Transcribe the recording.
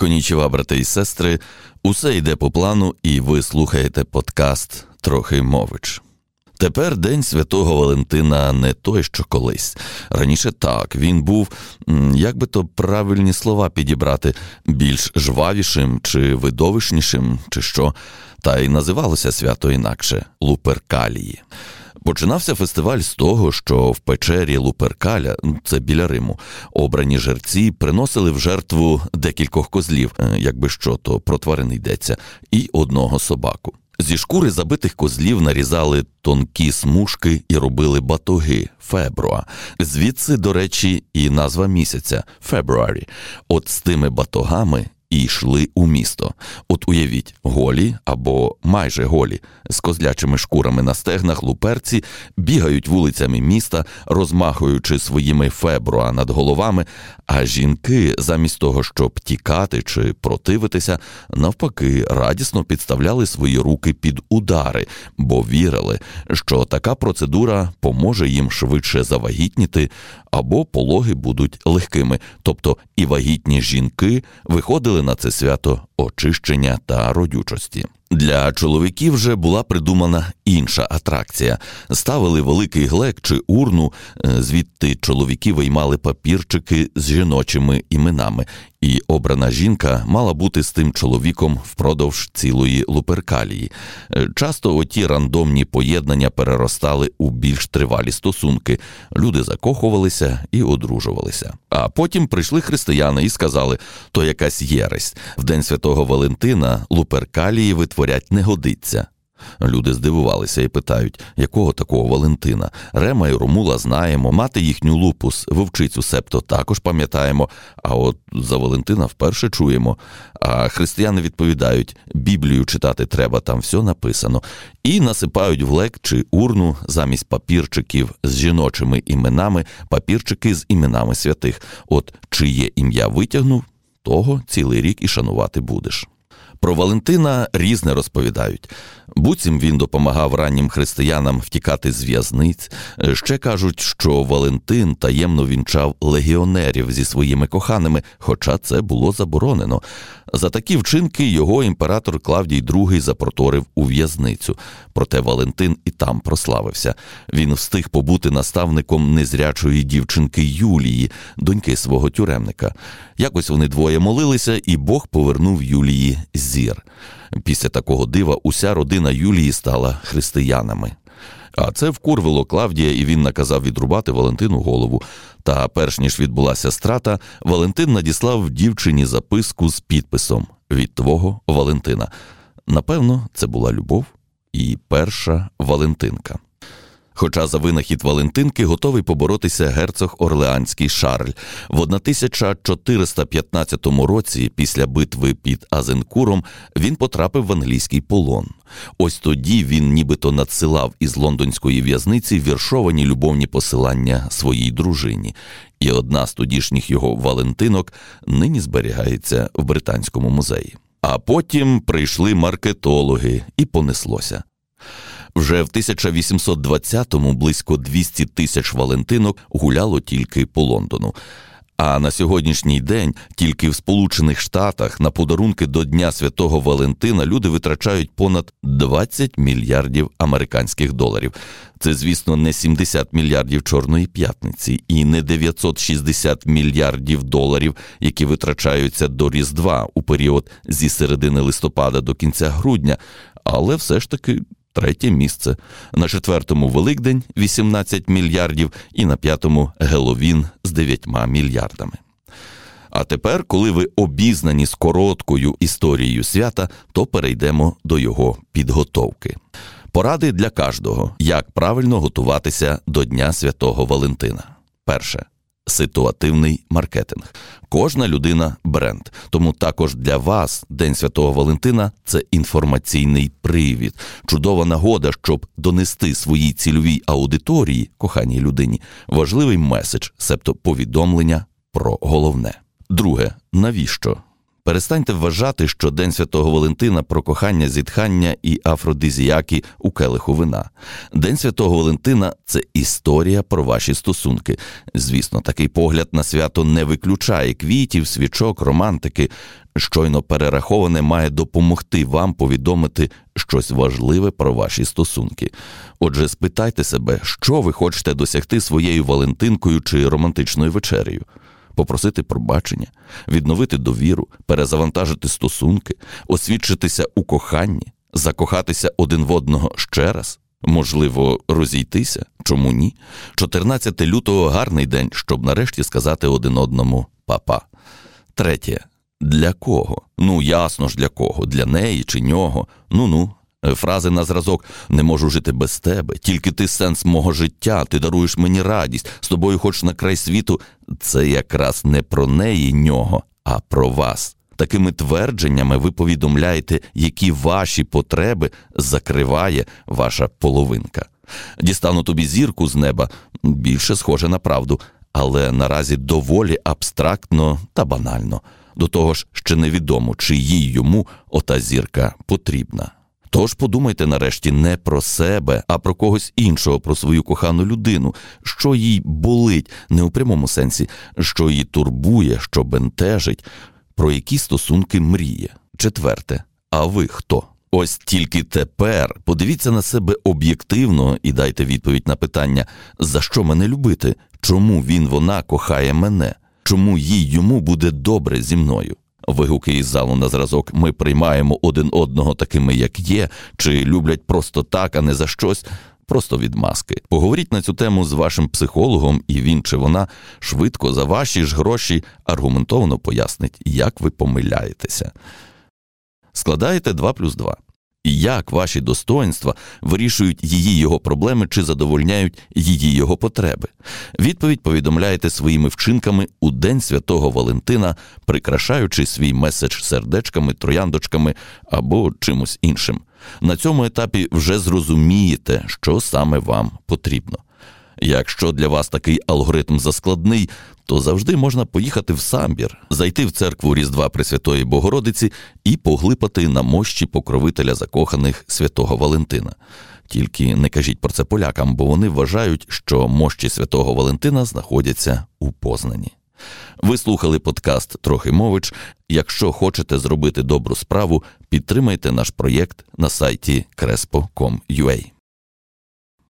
Конічева, брати і сестри, усе йде по плану, і ви слухаєте подкаст Трохи мович. Тепер День Святого Валентина не той, що колись. Раніше так, він був, як би то правильні слова підібрати, більш жвавішим чи видовищнішим, чи що, та й називалося свято інакше Луперкалії. Починався фестиваль з того, що в печері Луперкаля, це біля Риму, обрані жерці приносили в жертву декількох козлів, е, якби що то про тварин йдеться, і одного собаку. Зі шкури забитих козлів нарізали тонкі смужки і робили батоги фебруа. Звідси, до речі, і назва місяця Фебруарі. От з тими батогами і йшли у місто. От уявіть, голі або майже голі з козлячими шкурами на стегнах луперці бігають вулицями міста, розмахуючи своїми фебруа над головами, а жінки, замість того, щоб тікати чи противитися, навпаки, радісно підставляли свої руки під удари, бо вірили, що така процедура поможе їм швидше завагітніти, або пологи будуть легкими, тобто і вагітні жінки виходили на це свято очищення та родючості. Для чоловіків вже була придумана інша атракція. Ставили великий глек чи урну, е, звідти чоловіки виймали папірчики з жіночими іменами, і обрана жінка мала бути з тим чоловіком впродовж цілої луперкалії. Е, часто оті рандомні поєднання переростали у більш тривалі стосунки. Люди закохувалися і одружувалися. А потім прийшли християни і сказали: то якась єресь в день святого Валентина луперкалії витворять не годиться. Люди здивувалися і питають, якого такого Валентина. Рема і Ромула знаємо, мати їхню лупус, вовчицю септо також пам'ятаємо, а от за Валентина вперше чуємо. А християни відповідають, Біблію читати треба, там все написано, і насипають в лек чи урну замість папірчиків з жіночими іменами, папірчики з іменами святих. От чиє ім'я витягнув, того цілий рік і шанувати будеш. Про Валентина різне розповідають. Буцім він допомагав раннім християнам втікати з в'язниць. Ще кажуть, що Валентин таємно вінчав легіонерів зі своїми коханими, хоча це було заборонено. За такі вчинки його імператор Клавдій II запроторив у в'язницю. Проте Валентин і там прославився. Він встиг побути наставником незрячої дівчинки Юлії, доньки свого тюремника. Якось вони двоє молилися, і Бог повернув Юлії зір. Після такого дива уся родина Юлії стала християнами. А це вкурвило Клавдія, і він наказав відрубати Валентину голову. Та, перш ніж відбулася страта, Валентин надіслав дівчині записку з підписом від твого Валентина. Напевно, це була любов і перша Валентинка. Хоча за винахід Валентинки готовий поборотися герцог Орлеанський Шарль в 1415 році, після битви під Азенкуром, він потрапив в англійський полон. Ось тоді він нібито надсилав із лондонської в'язниці віршовані любовні посилання своїй дружині, і одна з тодішніх його Валентинок нині зберігається в британському музеї. А потім прийшли маркетологи, і понеслося. Вже в 1820-му близько 200 тисяч валентинок гуляло тільки по Лондону. А на сьогоднішній день тільки в Сполучених Штатах на подарунки до Дня Святого Валентина люди витрачають понад 20 мільярдів американських доларів. Це, звісно, не 70 мільярдів Чорної п'ятниці і не 960 мільярдів доларів, які витрачаються до Різдва у період зі середини листопада до кінця грудня, але все ж таки третє місце, на четвертому Великдень 18 мільярдів, і на п'ятому Геловін з 9 мільярдами. А тепер, коли ви обізнані з короткою історією свята, то перейдемо до його підготовки. Поради для кожного, як правильно готуватися до Дня Святого Валентина. Перше ситуативний маркетинг. Кожна людина бренд. Тому також для вас День Святого Валентина це інформаційний привід, чудова нагода, щоб донести своїй цільовій аудиторії, коханій людині, важливий меседж, себто повідомлення про головне. Друге, навіщо? Перестаньте вважати, що День Святого Валентина про кохання, зітхання і афродизіаки у келиху вина. День Святого Валентина це історія про ваші стосунки. Звісно, такий погляд на свято не виключає квітів, свічок, романтики. Щойно перераховане має допомогти вам повідомити щось важливе про ваші стосунки. Отже, спитайте себе, що ви хочете досягти своєю Валентинкою чи романтичною вечерею попросити пробачення, відновити довіру, перезавантажити стосунки, освідчитися у коханні, закохатися один в одного ще раз. Можливо, розійтися? Чому ні? 14 лютого гарний день, щоб нарешті сказати один одному папа. Третє. Для кого? Ну, ясно ж для кого, для неї чи нього. Ну ну, фрази на зразок не можу жити без тебе, тільки ти сенс мого життя, ти даруєш мені радість, з тобою хоч на край світу. Це якраз не про неї нього, а про вас. Такими твердженнями ви повідомляєте, які ваші потреби закриває ваша половинка. Дістану тобі зірку з неба більше схоже на правду, але наразі доволі абстрактно та банально. До того ж, ще невідомо, чи їй йому ота зірка потрібна. Тож подумайте нарешті не про себе, а про когось іншого, про свою кохану людину, що їй болить, не у прямому сенсі, що її турбує, що бентежить, про які стосунки мріє. Четверте, а ви хто? Ось тільки тепер подивіться на себе об'єктивно і дайте відповідь на питання, за що мене любити, чому він вона кохає мене, чому їй йому буде добре зі мною. Вигуки із залу на зразок ми приймаємо один одного такими, як є, чи люблять просто так, а не за щось. Просто від маски. Поговоріть на цю тему з вашим психологом, і він чи вона швидко за ваші ж гроші аргументовано пояснить, як ви помиляєтеся. Складаєте 2 плюс 2 і як ваші достоинства вирішують її його проблеми чи задовольняють її його потреби. Відповідь повідомляєте своїми вчинками у День Святого Валентина, прикрашаючи свій меседж сердечками, трояндочками або чимось іншим. На цьому етапі вже зрозумієте, що саме вам потрібно. Якщо для вас такий алгоритм заскладний, то завжди можна поїхати в самбір, зайти в церкву Різдва Пресвятої Богородиці і поглипати на мощі покровителя закоханих святого Валентина. Тільки не кажіть про це полякам, бо вони вважають, що мощі святого Валентина знаходяться у Познані. Ви слухали подкаст Трохи мович. Якщо хочете зробити добру справу, підтримайте наш проєкт на сайті crespo.com.ua.